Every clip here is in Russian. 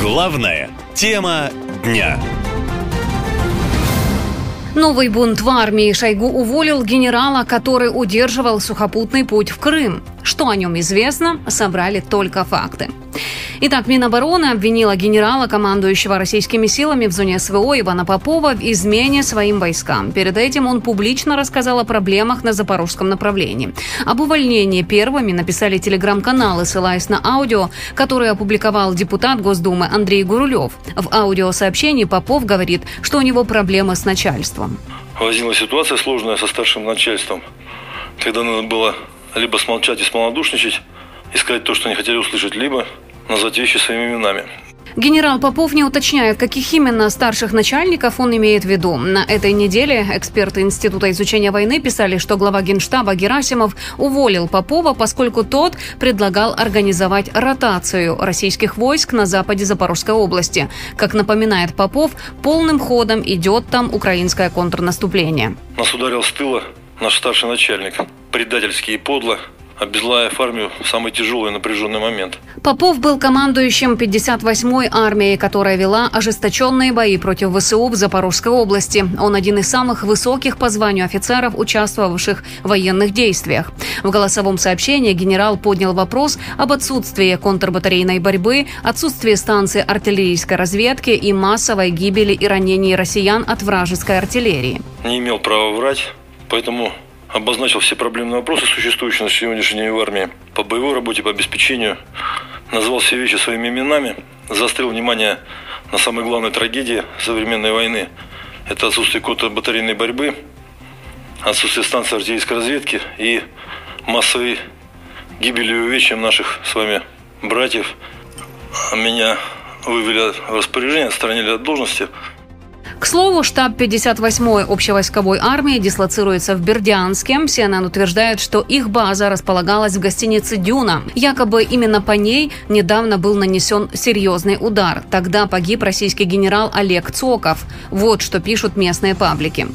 Главная тема дня. Новый бунт в армии. Шойгу уволил генерала, который удерживал сухопутный путь в Крым. Что о нем известно, собрали только факты. Итак, Минобороны обвинила генерала, командующего российскими силами в зоне СВО Ивана Попова в измене своим войскам. Перед этим он публично рассказал о проблемах на запорожском направлении. Об увольнении первыми написали телеграм-каналы, ссылаясь на аудио, которое опубликовал депутат Госдумы Андрей Гурулев. В аудиосообщении Попов говорит, что у него проблемы с начальством. Возникла ситуация сложная со старшим начальством, когда надо было либо смолчать и смолодушничать, и сказать то, что не хотели услышать, либо назвать вещи своими именами. Генерал Попов не уточняет, каких именно старших начальников он имеет в виду. На этой неделе эксперты Института изучения войны писали, что глава Генштаба Герасимов уволил Попова, поскольку тот предлагал организовать ротацию российских войск на западе Запорожской области. Как напоминает Попов, полным ходом идет там украинское контрнаступление. Нас ударил с тыла наш старший начальник. Предательски и подло обезлаев армию в самый тяжелый и напряженный момент. Попов был командующим 58-й армией, которая вела ожесточенные бои против ВСУ в Запорожской области. Он один из самых высоких по званию офицеров, участвовавших в военных действиях. В голосовом сообщении генерал поднял вопрос об отсутствии контрбатарейной борьбы, отсутствии станции артиллерийской разведки и массовой гибели и ранений россиян от вражеской артиллерии. Не имел права врать, поэтому обозначил все проблемные вопросы, существующие на сегодняшний день в армии, по боевой работе, по обеспечению, назвал все вещи своими именами, заострил внимание на самой главной трагедии современной войны. Это отсутствие кота батарейной борьбы, отсутствие станции артиллерийской разведки и массовой гибели и увечьям наших с вами братьев. Меня вывели в распоряжение, отстранили от должности – к слову, штаб 58-й общевойсковой армии дислоцируется в Бердянске. CNN утверждает, что их база располагалась в гостинице «Дюна». Якобы именно по ней недавно был нанесен серьезный удар. Тогда погиб российский генерал Олег Цоков. Вот что пишут местные паблики.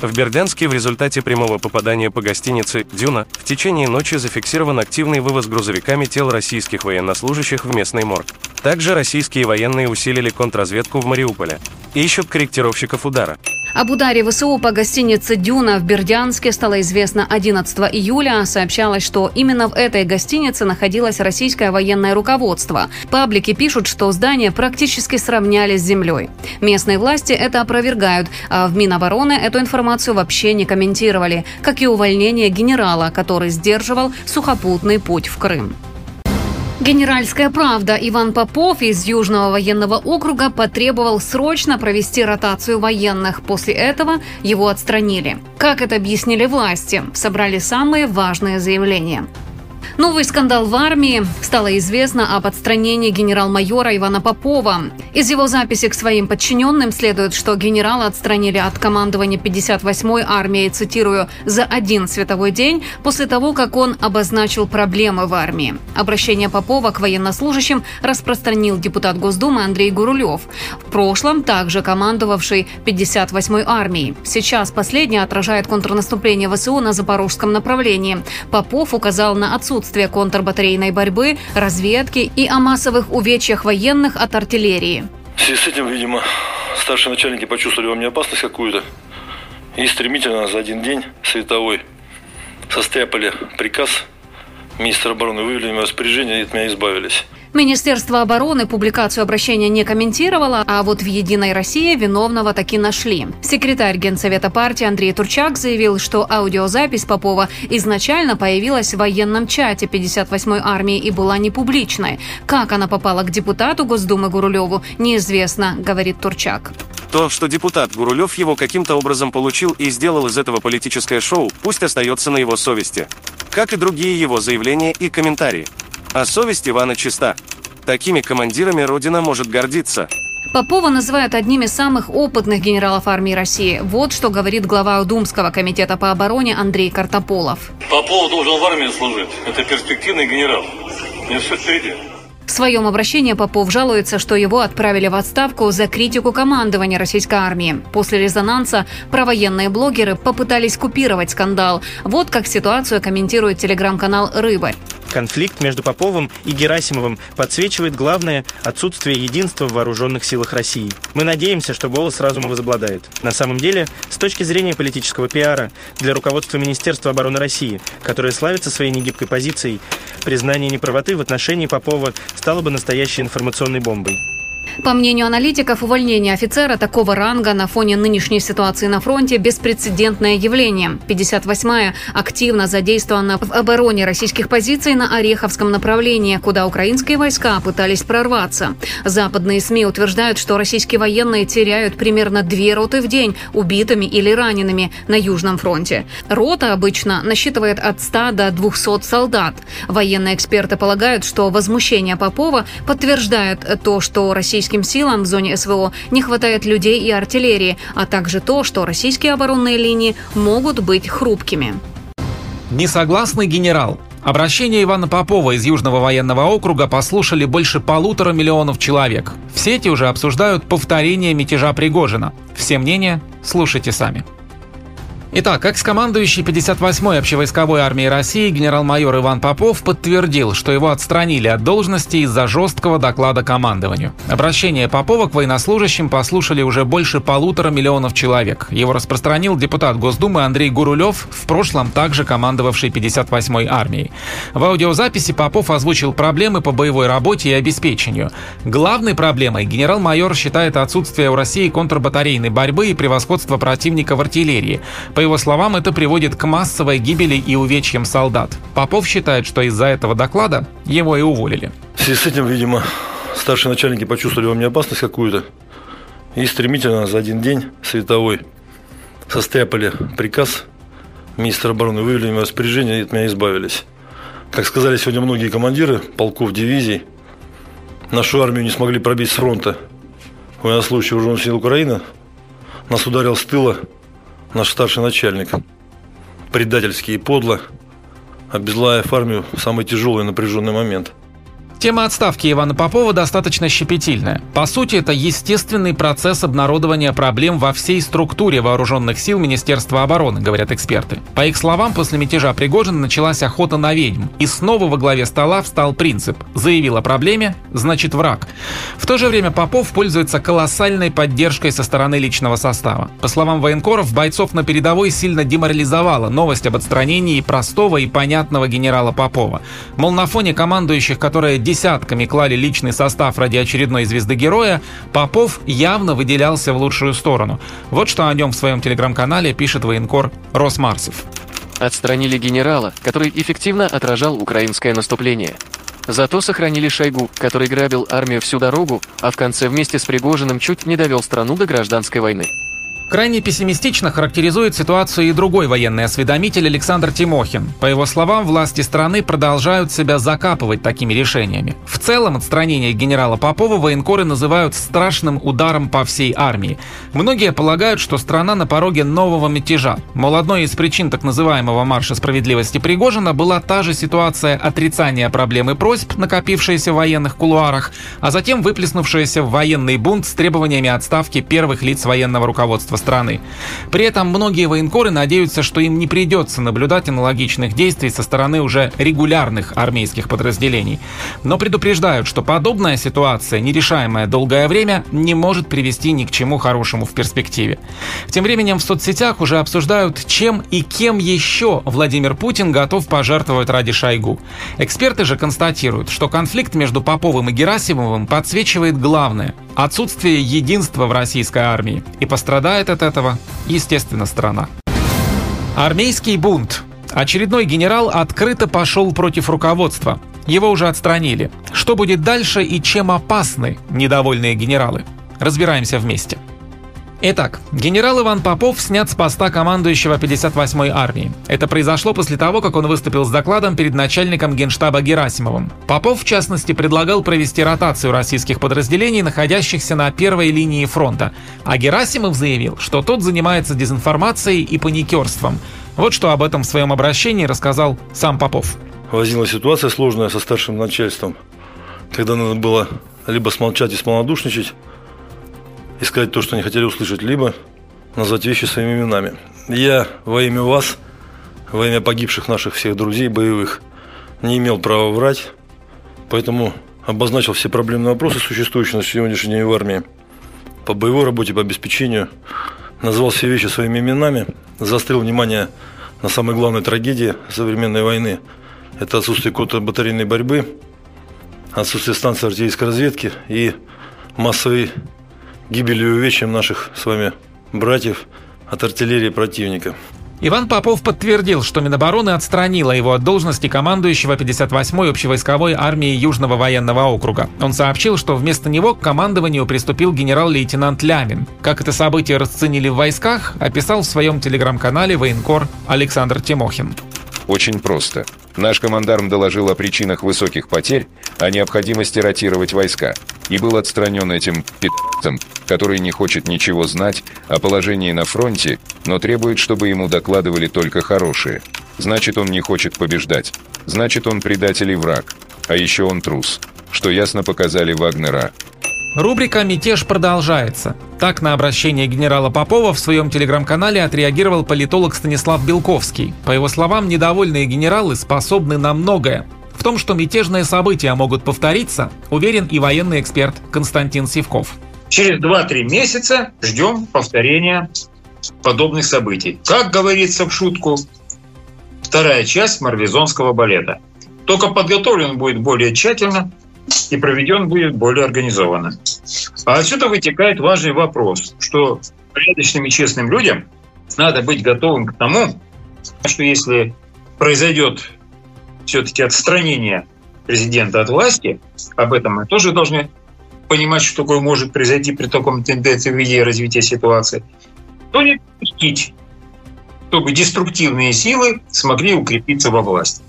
В Бердянске в результате прямого попадания по гостинице «Дюна» в течение ночи зафиксирован активный вывоз грузовиками тел российских военнослужащих в местный морг. Также российские военные усилили контрразведку в Мариуполе ищут корректировщиков удара. Об ударе ВСУ по гостинице «Дюна» в Бердянске стало известно 11 июля. Сообщалось, что именно в этой гостинице находилось российское военное руководство. Паблики пишут, что здание практически сравняли с землей. Местные власти это опровергают, а в Минобороны эту информацию вообще не комментировали, как и увольнение генерала, который сдерживал сухопутный путь в Крым. Генеральская правда Иван Попов из Южного военного округа потребовал срочно провести ротацию военных. После этого его отстранили. Как это объяснили власти? Собрали самые важные заявления. Новый скандал в армии. Стало известно об отстранении генерал-майора Ивана Попова. Из его записи к своим подчиненным следует, что генерала отстранили от командования 58-й армии, цитирую, «за один световой день после того, как он обозначил проблемы в армии». Обращение Попова к военнослужащим распространил депутат Госдумы Андрей Гурулев, в прошлом также командовавший 58-й армией. Сейчас последний отражает контрнаступление ВСУ на запорожском направлении. Попов указал на отсутствие отсутствие контрбатарейной борьбы, разведки и о массовых увечьях военных от артиллерии. В связи с этим, видимо, старшие начальники почувствовали во мне опасность какую-то и стремительно за один день световой состряпали приказ министра обороны, вывели меня распоряжение и от меня избавились. Министерство обороны публикацию обращения не комментировало, а вот в «Единой России» виновного таки нашли. Секретарь Генсовета партии Андрей Турчак заявил, что аудиозапись Попова изначально появилась в военном чате 58-й армии и была не публичной. Как она попала к депутату Госдумы Гурулеву, неизвестно, говорит Турчак. То, что депутат Гурулев его каким-то образом получил и сделал из этого политическое шоу, пусть остается на его совести. Как и другие его заявления и комментарии. А совесть Ивана чиста. Такими командирами Родина может гордиться. Попова называют одним из самых опытных генералов армии России. Вот что говорит глава Думского комитета по обороне Андрей Картополов. Попов должен в армии служить. Это перспективный генерал. У него все впереди. В своем обращении Попов жалуется, что его отправили в отставку за критику командования российской армии. После резонанса провоенные блогеры попытались купировать скандал. Вот как ситуацию комментирует телеграм-канал «Рыбарь». Конфликт между Поповым и Герасимовым подсвечивает главное – отсутствие единства в вооруженных силах России. Мы надеемся, что голос разума возобладает. На самом деле, с точки зрения политического пиара, для руководства Министерства обороны России, которое славится своей негибкой позицией, признание неправоты в отношении Попова стало бы настоящей информационной бомбой. По мнению аналитиков, увольнение офицера такого ранга на фоне нынешней ситуации на фронте – беспрецедентное явление. 58-я активно задействована в обороне российских позиций на Ореховском направлении, куда украинские войска пытались прорваться. Западные СМИ утверждают, что российские военные теряют примерно две роты в день убитыми или ранеными на Южном фронте. Рота обычно насчитывает от 100 до 200 солдат. Военные эксперты полагают, что возмущение Попова подтверждает то, что российские российским силам в зоне СВО не хватает людей и артиллерии, а также то, что российские оборонные линии могут быть хрупкими. Несогласный генерал. Обращение Ивана Попова из Южного военного округа послушали больше полутора миллионов человек. В сети уже обсуждают повторение мятежа Пригожина. Все мнения слушайте сами. Итак, экс-командующий 58-й общевойсковой армии России генерал-майор Иван Попов подтвердил, что его отстранили от должности из-за жесткого доклада командованию. Обращение Попова к военнослужащим послушали уже больше полутора миллионов человек. Его распространил депутат Госдумы Андрей Гурулев, в прошлом также командовавший 58-й армией. В аудиозаписи Попов озвучил проблемы по боевой работе и обеспечению. Главной проблемой генерал-майор считает отсутствие у России контрбатарейной борьбы и превосходство противника в артиллерии. По его словам, это приводит к массовой гибели и увечьям солдат. Попов считает, что из-за этого доклада его и уволили. В связи с этим, видимо, старшие начальники почувствовали во мне опасность какую-то и стремительно за один день световой состряпали приказ министра обороны, вывели меня распоряжение и от меня избавились. Как сказали сегодня многие командиры полков, дивизий, нашу армию не смогли пробить с фронта. Военнослужащий вооруженных сил Украины нас ударил с тыла наш старший начальник, предательски и подло, обезлаев армию в самый тяжелый напряженный момент – Тема отставки Ивана Попова достаточно щепетильная. По сути, это естественный процесс обнародования проблем во всей структуре вооруженных сил Министерства обороны, говорят эксперты. По их словам, после мятежа Пригожина началась охота на ведьм. И снова во главе стола встал принцип «заявил о проблеме, значит враг». В то же время Попов пользуется колоссальной поддержкой со стороны личного состава. По словам военкоров, бойцов на передовой сильно деморализовала новость об отстранении простого и понятного генерала Попова. Мол, на фоне командующих, которые десятками клали личный состав ради очередной звезды героя, Попов явно выделялся в лучшую сторону. Вот что о нем в своем телеграм-канале пишет военкор Росмарсов. Отстранили генерала, который эффективно отражал украинское наступление. Зато сохранили Шойгу, который грабил армию всю дорогу, а в конце вместе с Пригожиным чуть не довел страну до гражданской войны. Крайне пессимистично характеризует ситуацию и другой военный осведомитель Александр Тимохин. По его словам, власти страны продолжают себя закапывать такими решениями. В целом, отстранение генерала Попова военкоры называют страшным ударом по всей армии. Многие полагают, что страна на пороге нового мятежа. Мол, одной из причин так называемого марша справедливости Пригожина была та же ситуация отрицания проблемы просьб, накопившаяся в военных кулуарах, а затем выплеснувшаяся в военный бунт с требованиями отставки первых лиц военного руководства руководства страны. При этом многие военкоры надеются, что им не придется наблюдать аналогичных действий со стороны уже регулярных армейских подразделений. Но предупреждают, что подобная ситуация, нерешаемая долгое время, не может привести ни к чему хорошему в перспективе. Тем временем в соцсетях уже обсуждают, чем и кем еще Владимир Путин готов пожертвовать ради Шойгу. Эксперты же констатируют, что конфликт между Поповым и Герасимовым подсвечивает главное – отсутствие единства в российской армии. И пострадает Страдает от этого, естественно, страна. Армейский бунт. Очередной генерал открыто пошел против руководства. Его уже отстранили. Что будет дальше и чем опасны недовольные генералы? Разбираемся вместе. Итак, генерал Иван Попов снят с поста командующего 58-й армии. Это произошло после того, как он выступил с докладом перед начальником генштаба Герасимовым. Попов, в частности, предлагал провести ротацию российских подразделений, находящихся на первой линии фронта. А Герасимов заявил, что тот занимается дезинформацией и паникерством. Вот что об этом в своем обращении рассказал сам Попов. Возникла ситуация сложная со старшим начальством когда надо было либо смолчать и смолодушничать, и сказать то, что не хотели услышать, либо назвать вещи своими именами. Я во имя вас, во имя погибших наших всех друзей боевых, не имел права врать, поэтому обозначил все проблемные вопросы, существующие на сегодняшний день в армии, по боевой работе, по обеспечению, назвал все вещи своими именами, заострил внимание на самой главной трагедии современной войны. Это отсутствие контрбатарейной борьбы, отсутствие станции артиллерийской разведки и массовой гибели и увечьям наших с вами братьев от артиллерии противника. Иван Попов подтвердил, что Минобороны отстранила его от должности командующего 58-й общевойсковой армии Южного военного округа. Он сообщил, что вместо него к командованию приступил генерал-лейтенант Лямин. Как это событие расценили в войсках, описал в своем телеграм-канале военкор Александр Тимохин. Очень просто. Наш командарм доложил о причинах высоких потерь, о необходимости ротировать войска, и был отстранен этим пи***цем, который не хочет ничего знать о положении на фронте, но требует, чтобы ему докладывали только хорошие. Значит, он не хочет побеждать. Значит, он предатель и враг. А еще он трус, что ясно показали Вагнера. Рубрика «Мятеж» продолжается. Так на обращение генерала Попова в своем телеграм-канале отреагировал политолог Станислав Белковский. По его словам, недовольные генералы способны на многое. В том, что мятежные события могут повториться, уверен и военный эксперт Константин Сивков. Через 2-3 месяца ждем повторения подобных событий. Как говорится в шутку, вторая часть марвизонского балета. Только подготовлен будет более тщательно, и проведен будет более организованно. А отсюда вытекает важный вопрос, что порядочным и честным людям надо быть готовым к тому, что если произойдет все-таки отстранение президента от власти, об этом мы тоже должны понимать, что такое может произойти при таком тенденции в виде развития ситуации, то не допустить, чтобы деструктивные силы смогли укрепиться во власти.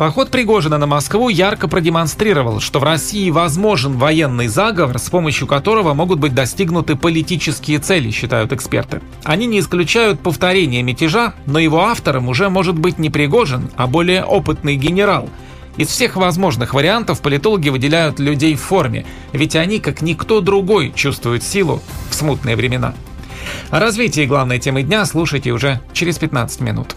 Поход Пригожина на Москву ярко продемонстрировал, что в России возможен военный заговор, с помощью которого могут быть достигнуты политические цели, считают эксперты. Они не исключают повторения мятежа, но его автором уже может быть не Пригожин, а более опытный генерал. Из всех возможных вариантов политологи выделяют людей в форме, ведь они, как никто другой, чувствуют силу в смутные времена. О развитии главной темы дня слушайте уже через 15 минут.